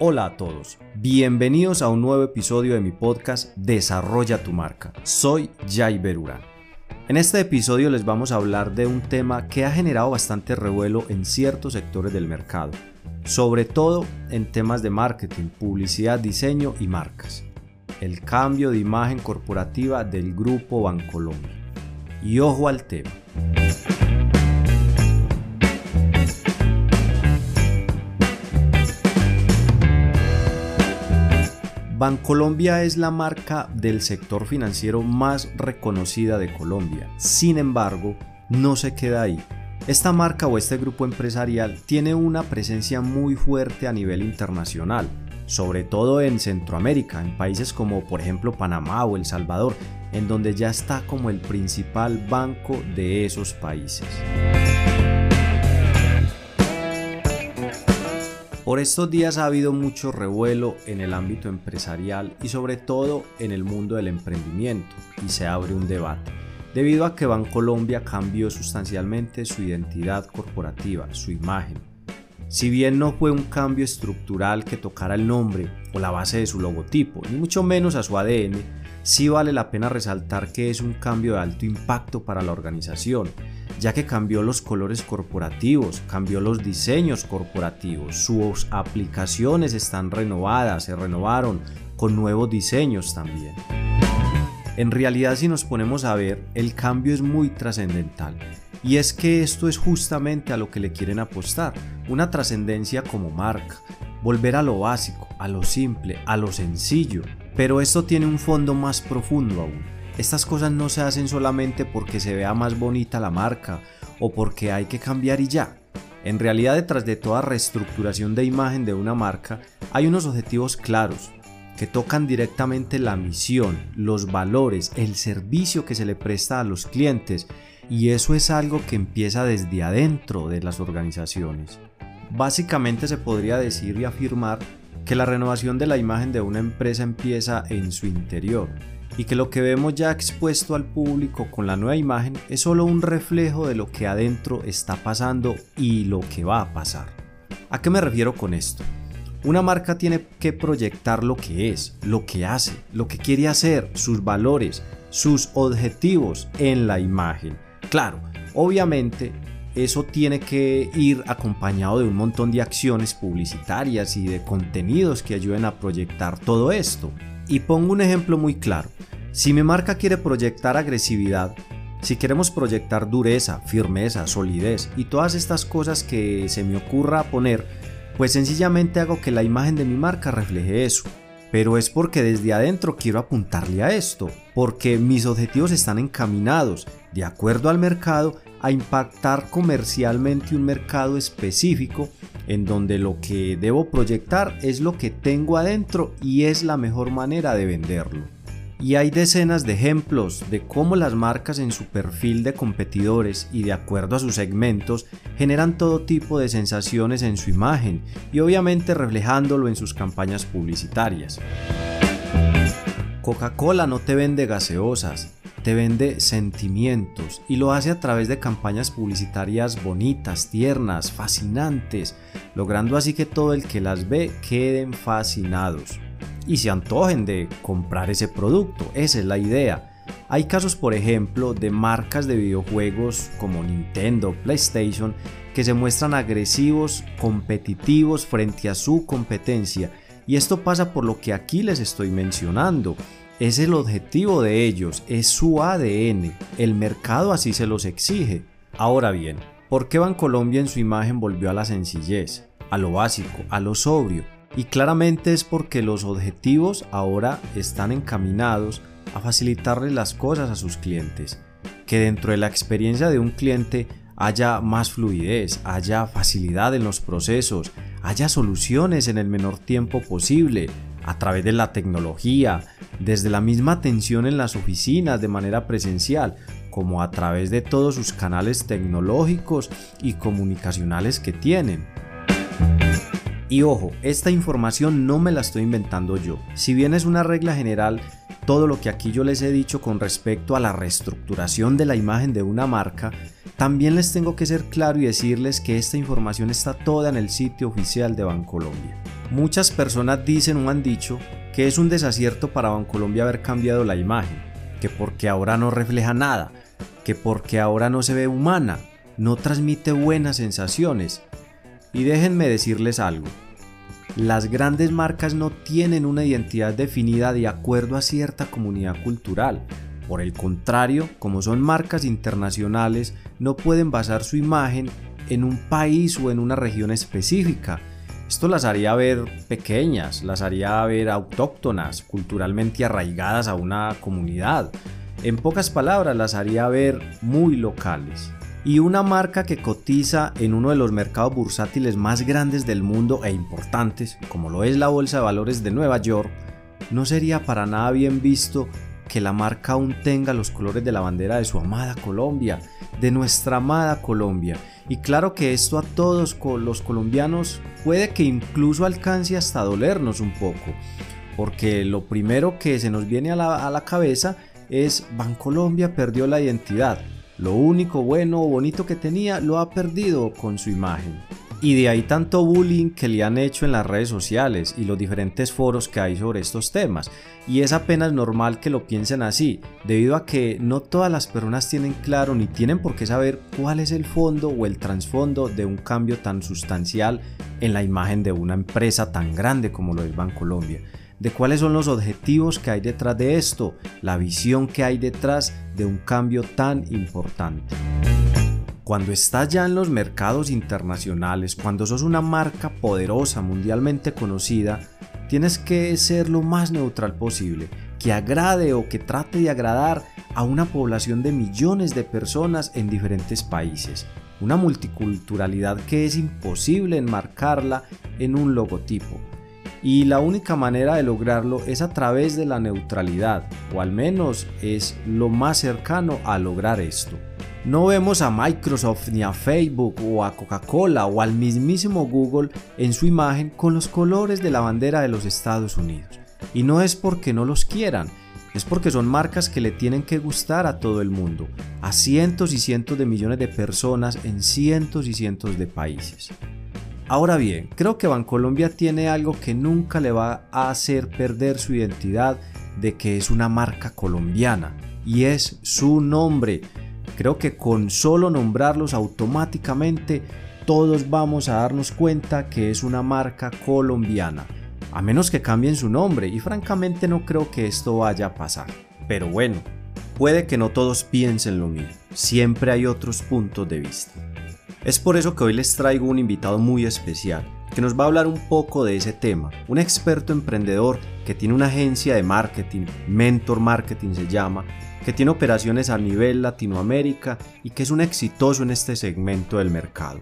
Hola a todos, bienvenidos a un nuevo episodio de mi podcast Desarrolla tu marca. Soy Jai Berura. En este episodio les vamos a hablar de un tema que ha generado bastante revuelo en ciertos sectores del mercado, sobre todo en temas de marketing, publicidad, diseño y marcas. El cambio de imagen corporativa del grupo Bancolombia. Y ojo al tema. Bancolombia es la marca del sector financiero más reconocida de Colombia. Sin embargo, no se queda ahí. Esta marca o este grupo empresarial tiene una presencia muy fuerte a nivel internacional, sobre todo en Centroamérica, en países como por ejemplo Panamá o El Salvador, en donde ya está como el principal banco de esos países. Por estos días ha habido mucho revuelo en el ámbito empresarial y sobre todo en el mundo del emprendimiento y se abre un debate. Debido a que Bancolombia cambió sustancialmente su identidad corporativa, su imagen. Si bien no fue un cambio estructural que tocara el nombre o la base de su logotipo, ni mucho menos a su ADN, sí vale la pena resaltar que es un cambio de alto impacto para la organización ya que cambió los colores corporativos, cambió los diseños corporativos, sus aplicaciones están renovadas, se renovaron con nuevos diseños también. En realidad si nos ponemos a ver, el cambio es muy trascendental. Y es que esto es justamente a lo que le quieren apostar, una trascendencia como marca, volver a lo básico, a lo simple, a lo sencillo. Pero esto tiene un fondo más profundo aún estas cosas no se hacen solamente porque se vea más bonita la marca o porque hay que cambiar y ya. En realidad detrás de toda reestructuración de imagen de una marca hay unos objetivos claros que tocan directamente la misión, los valores, el servicio que se le presta a los clientes y eso es algo que empieza desde adentro de las organizaciones. Básicamente se podría decir y afirmar que la renovación de la imagen de una empresa empieza en su interior y que lo que vemos ya expuesto al público con la nueva imagen es solo un reflejo de lo que adentro está pasando y lo que va a pasar. ¿A qué me refiero con esto? Una marca tiene que proyectar lo que es, lo que hace, lo que quiere hacer, sus valores, sus objetivos en la imagen. Claro, obviamente eso tiene que ir acompañado de un montón de acciones publicitarias y de contenidos que ayuden a proyectar todo esto. Y pongo un ejemplo muy claro. Si mi marca quiere proyectar agresividad, si queremos proyectar dureza, firmeza, solidez y todas estas cosas que se me ocurra poner, pues sencillamente hago que la imagen de mi marca refleje eso. Pero es porque desde adentro quiero apuntarle a esto, porque mis objetivos están encaminados, de acuerdo al mercado, a impactar comercialmente un mercado específico en donde lo que debo proyectar es lo que tengo adentro y es la mejor manera de venderlo. Y hay decenas de ejemplos de cómo las marcas en su perfil de competidores y de acuerdo a sus segmentos generan todo tipo de sensaciones en su imagen y obviamente reflejándolo en sus campañas publicitarias. Coca-Cola no te vende gaseosas, te vende sentimientos y lo hace a través de campañas publicitarias bonitas, tiernas, fascinantes, logrando así que todo el que las ve queden fascinados y se antojen de comprar ese producto. Esa es la idea. Hay casos, por ejemplo, de marcas de videojuegos como Nintendo, PlayStation, que se muestran agresivos, competitivos frente a su competencia. Y esto pasa por lo que aquí les estoy mencionando. Es el objetivo de ellos, es su ADN, el mercado así se los exige. Ahora bien, ¿por qué Bancolombia en su imagen volvió a la sencillez, a lo básico, a lo sobrio? Y claramente es porque los objetivos ahora están encaminados a facilitarle las cosas a sus clientes, que dentro de la experiencia de un cliente haya más fluidez, haya facilidad en los procesos, haya soluciones en el menor tiempo posible, a través de la tecnología, desde la misma atención en las oficinas de manera presencial, como a través de todos sus canales tecnológicos y comunicacionales que tienen. Y ojo, esta información no me la estoy inventando yo. Si bien es una regla general, todo lo que aquí yo les he dicho con respecto a la reestructuración de la imagen de una marca, también les tengo que ser claro y decirles que esta información está toda en el sitio oficial de Bancolombia. Muchas personas dicen o han dicho que es un desacierto para Bancolombia haber cambiado la imagen, que porque ahora no refleja nada, que porque ahora no se ve humana, no transmite buenas sensaciones. Y déjenme decirles algo, las grandes marcas no tienen una identidad definida de acuerdo a cierta comunidad cultural. Por el contrario, como son marcas internacionales, no pueden basar su imagen en un país o en una región específica. Esto las haría ver pequeñas, las haría ver autóctonas, culturalmente arraigadas a una comunidad. En pocas palabras, las haría ver muy locales y una marca que cotiza en uno de los mercados bursátiles más grandes del mundo e importantes, como lo es la Bolsa de Valores de Nueva York, no sería para nada bien visto que la marca aún tenga los colores de la bandera de su amada Colombia, de nuestra amada Colombia. Y claro que esto a todos los colombianos puede que incluso alcance hasta dolernos un poco, porque lo primero que se nos viene a la, a la cabeza es Bancolombia perdió la identidad, lo único bueno o bonito que tenía lo ha perdido con su imagen. Y de ahí tanto bullying que le han hecho en las redes sociales y los diferentes foros que hay sobre estos temas. Y es apenas normal que lo piensen así, debido a que no todas las personas tienen claro ni tienen por qué saber cuál es el fondo o el trasfondo de un cambio tan sustancial en la imagen de una empresa tan grande como lo es Bancolombia de cuáles son los objetivos que hay detrás de esto, la visión que hay detrás de un cambio tan importante. Cuando estás ya en los mercados internacionales, cuando sos una marca poderosa, mundialmente conocida, tienes que ser lo más neutral posible, que agrade o que trate de agradar a una población de millones de personas en diferentes países. Una multiculturalidad que es imposible enmarcarla en un logotipo y la única manera de lograrlo es a través de la neutralidad, o al menos es lo más cercano a lograr esto. No vemos a Microsoft ni a Facebook o a Coca-Cola o al mismísimo Google en su imagen con los colores de la bandera de los Estados Unidos. Y no es porque no los quieran, es porque son marcas que le tienen que gustar a todo el mundo, a cientos y cientos de millones de personas en cientos y cientos de países. Ahora bien, creo que Bancolombia tiene algo que nunca le va a hacer perder su identidad de que es una marca colombiana y es su nombre. Creo que con solo nombrarlos automáticamente todos vamos a darnos cuenta que es una marca colombiana, a menos que cambien su nombre y francamente no creo que esto vaya a pasar. Pero bueno, puede que no todos piensen lo mismo, siempre hay otros puntos de vista. Es por eso que hoy les traigo un invitado muy especial, que nos va a hablar un poco de ese tema, un experto emprendedor que tiene una agencia de marketing, Mentor Marketing se llama, que tiene operaciones a nivel Latinoamérica y que es un exitoso en este segmento del mercado.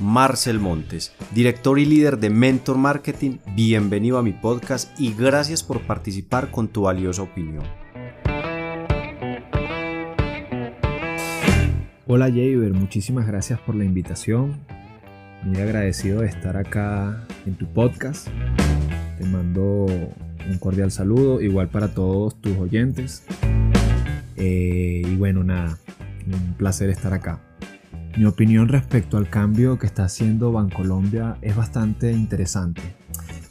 Marcel Montes, director y líder de Mentor Marketing, bienvenido a mi podcast y gracias por participar con tu valiosa opinión. Hola Javer, muchísimas gracias por la invitación. Muy agradecido de estar acá en tu podcast. Te mando un cordial saludo, igual para todos tus oyentes. Eh, y bueno, nada, un placer estar acá. Mi opinión respecto al cambio que está haciendo Bancolombia es bastante interesante.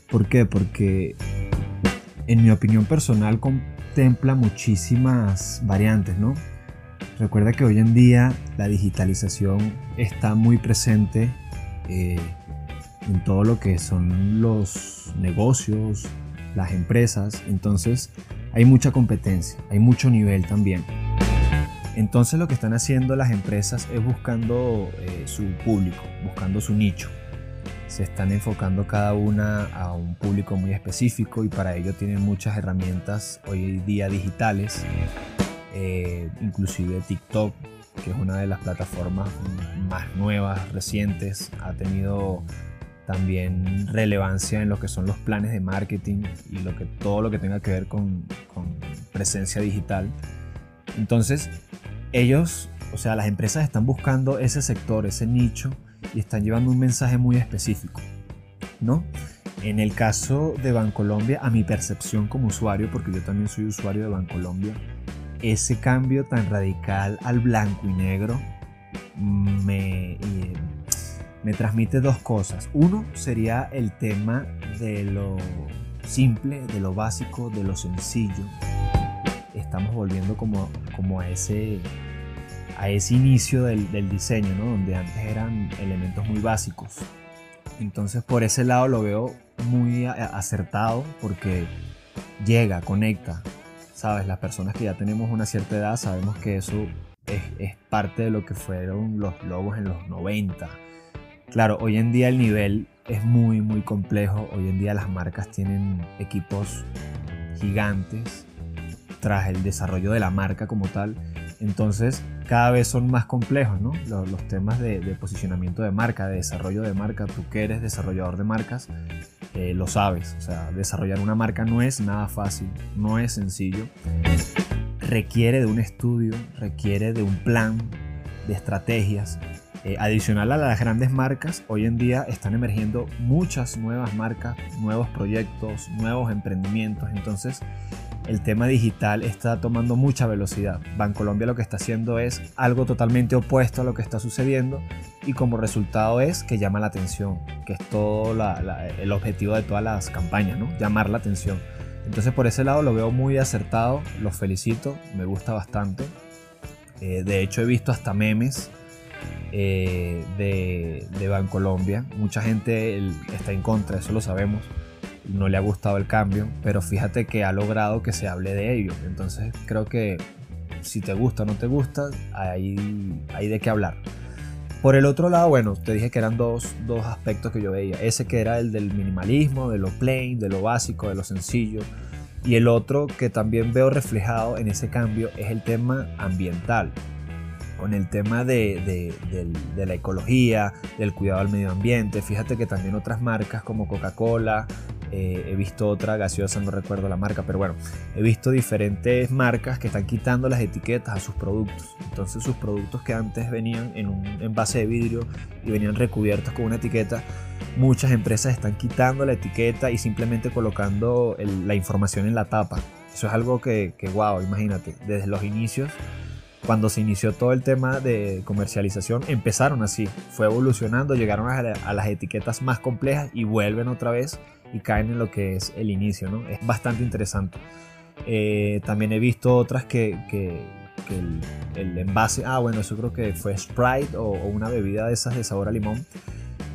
¿Por qué? Porque en mi opinión personal contempla muchísimas variantes, ¿no? Recuerda que hoy en día la digitalización está muy presente eh, en todo lo que son los negocios, las empresas, entonces hay mucha competencia, hay mucho nivel también. Entonces lo que están haciendo las empresas es buscando eh, su público, buscando su nicho. Se están enfocando cada una a un público muy específico y para ello tienen muchas herramientas hoy día digitales eh, inclusive TikTok, que es una de las plataformas más nuevas, recientes, ha tenido también relevancia en lo que son los planes de marketing y lo que, todo lo que tenga que ver con, presencia digital. Entonces, ellos, o sea, las empresas están buscando ese sector, ese nicho y están llevando un mensaje muy específico, ¿no? En el caso de Bancolombia, a mi percepción como usuario, porque yo también soy usuario de Bancolombia, ese cambio tan radical al blanco y negro me, me transmite dos cosas. Uno sería el tema de lo simple, de lo básico, de lo sencillo. Estamos volviendo como, como a, ese, a ese inicio del, diseño, ¿no? donde antes eran elementos muy básicos. Entonces por ese lado lo veo muy acertado porque llega, conecta. Sabes, las personas que ya tenemos una cierta edad sabemos que eso es, es parte de lo que fueron los logos en los 90. Claro, hoy en día el nivel es muy, muy complejo. Hoy en día las marcas tienen equipos gigantes tras el desarrollo de la marca como tal. Entonces, cada vez son más complejos, ¿no? Los, temas de, de, posicionamiento de marca, de desarrollo de marca. Tú que eres desarrollador de marcas, eh, lo sabes. O sea, desarrollar una marca no es nada fácil, no es sencillo. Requiere de un estudio, requiere de un plan, de estrategias. Eh, adicional a las grandes marcas, hoy en día están emergiendo muchas nuevas marcas, nuevos proyectos, nuevos emprendimientos. Entonces, el tema digital está tomando mucha velocidad. Bancolombia lo que está haciendo es algo totalmente opuesto a lo que está sucediendo y como resultado es que llama la atención, que es todo el objetivo de todas las campañas, ¿no? Llamar la atención. Entonces por ese lado lo veo muy acertado, los felicito, me gusta bastante. Eh, de hecho he visto hasta memes eh, de, de Bancolombia. Mucha gente está en contra, eso lo sabemos no le ha gustado el cambio, pero fíjate que ha logrado que se hable de ello. Entonces creo que si te gusta o no te gusta, hay, hay de qué hablar. Por el otro lado, bueno, te dije que eran dos, dos aspectos que yo veía. Ese que era el del minimalismo, de lo plain, de lo básico, de lo sencillo. Y el otro que también veo reflejado en ese cambio es el tema ambiental con el tema de, de, de, la ecología, del cuidado al medio ambiente. Fíjate que también otras marcas como Coca-Cola, eh, he visto otra gaseosa, no recuerdo la marca, pero bueno, he visto diferentes marcas que están quitando las etiquetas a sus productos. Entonces sus productos que antes venían en un envase de vidrio y venían recubiertos con una etiqueta, muchas empresas están quitando la etiqueta y simplemente colocando el, la información en la tapa. Eso es algo que, que, wow, imagínate, desde los inicios cuando se inició todo el tema de comercialización, empezaron así, fue evolucionando, llegaron a, las etiquetas más complejas y vuelven otra vez y caen en lo que es el inicio, ¿no? Es bastante interesante. Eh, también he visto otras que, el, envase, ah bueno, eso creo que fue Sprite o, o, una bebida de esas de sabor a limón,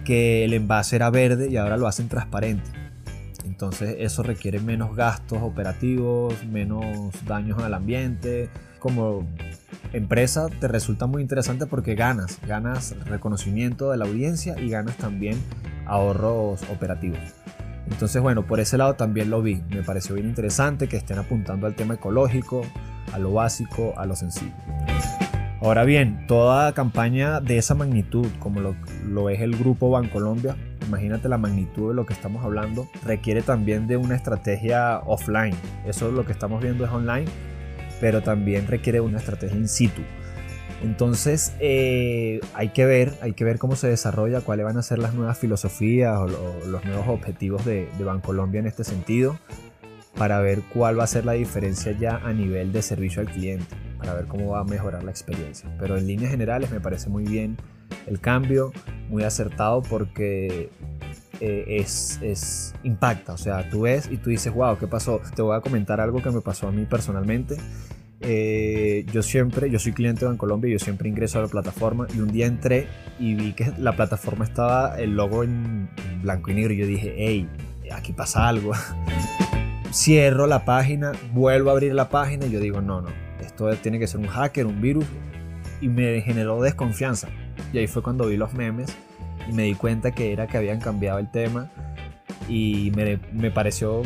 que el envase era verde y ahora lo hacen transparente. Entonces eso requiere menos gastos operativos, menos daños al ambiente. Como empresa te resulta muy interesante porque ganas, ganas reconocimiento de la audiencia y ganas también ahorros operativos. Entonces, bueno, por ese lado también lo vi. Me pareció bien interesante que estén apuntando al tema ecológico, a lo básico, a lo sencillo. Ahora bien, toda campaña de esa magnitud, como lo, es el grupo Bancolombia, imagínate la magnitud de lo que estamos hablando, requiere también de una estrategia offline. Eso es lo que estamos viendo es online, pero también requiere una estrategia in situ. Entonces eh, hay que ver, hay que ver cómo se desarrolla, cuáles van a ser las nuevas filosofías o, o los nuevos objetivos de, de Bancolombia en este sentido, para ver cuál va a ser la diferencia ya a nivel de servicio al cliente, para ver cómo va a mejorar la experiencia. Pero en líneas generales me parece muy bien el cambio, muy acertado porque eh, es, es, impacta, o sea, tú ves y tú dices, wow, ¿qué pasó? Te voy a comentar algo que me pasó a mí personalmente. Eh, yo siempre, yo soy cliente de Bancolombia y yo siempre ingreso a la plataforma. Y un día entré y vi que la plataforma estaba el logo en blanco y negro. Y yo dije, hey, aquí pasa algo. Cierro la página, vuelvo a abrir la página y yo digo, no, no, esto tiene que ser un hacker, un virus y me generó desconfianza. Y ahí fue cuando vi los memes y me di cuenta que era que habían cambiado el tema y me, me pareció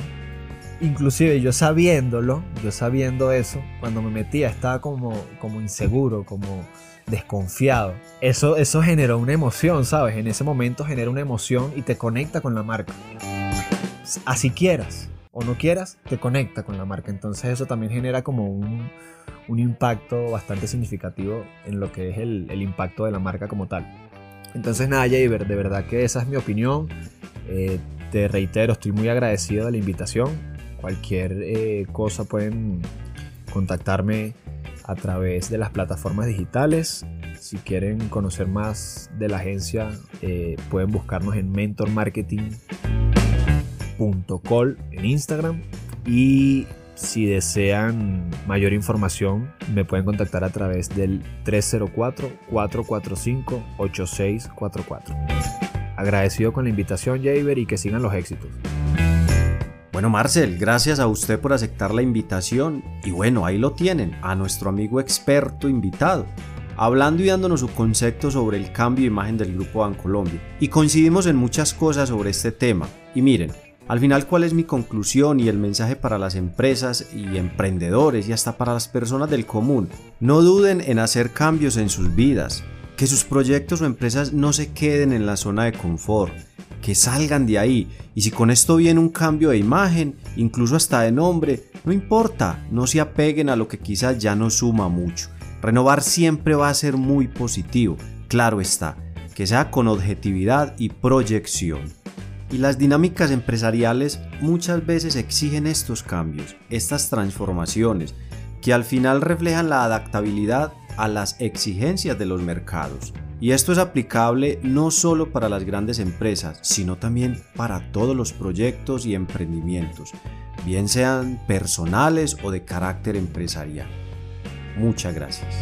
inclusive yo sabiéndolo, yo sabiendo eso, cuando me metía estaba como, como inseguro, como desconfiado. Eso, eso generó una emoción, ¿sabes? En ese momento genera una emoción y te conecta con la marca. Así quieras o no quieras, te conecta con la marca. Entonces eso también genera como un, un impacto bastante significativo en lo que es el, el, impacto de la marca como tal. Entonces nada, Javer, de verdad que esa es mi opinión. Eh, te reitero, estoy muy agradecido de la invitación cualquier eh, cosa pueden contactarme a través de las plataformas digitales. Si quieren conocer más de la agencia, eh, pueden buscarnos en mentormarketing.col en Instagram. Y si desean mayor información, me pueden contactar a través del 304-445-8644. Agradecido con la invitación, Jaber, y que sigan los éxitos. Bueno, Marcel, gracias a usted por aceptar la invitación. Y bueno, ahí lo tienen, a nuestro amigo experto invitado hablando y dándonos su concepto sobre el cambio de imagen del Grupo Bancolombia. Y coincidimos en muchas cosas sobre este tema. Y miren, al final, ¿cuál es mi conclusión y el mensaje para las empresas y emprendedores y hasta para las personas del común? No duden en hacer cambios en sus vidas, que sus proyectos o empresas no se queden en la zona de confort, que salgan de ahí y si con esto viene un cambio de imagen, incluso hasta de nombre, no importa, no se apeguen a lo que quizás ya no suma mucho. Renovar siempre va a ser muy positivo, claro está, que sea con objetividad y proyección. Y las dinámicas empresariales muchas veces exigen estos cambios, estas transformaciones, que al final reflejan la adaptabilidad a las exigencias de los mercados. Y esto es aplicable no solo para las grandes empresas, sino también para todos los proyectos y emprendimientos, bien sean personales o de carácter empresarial. Muchas gracias.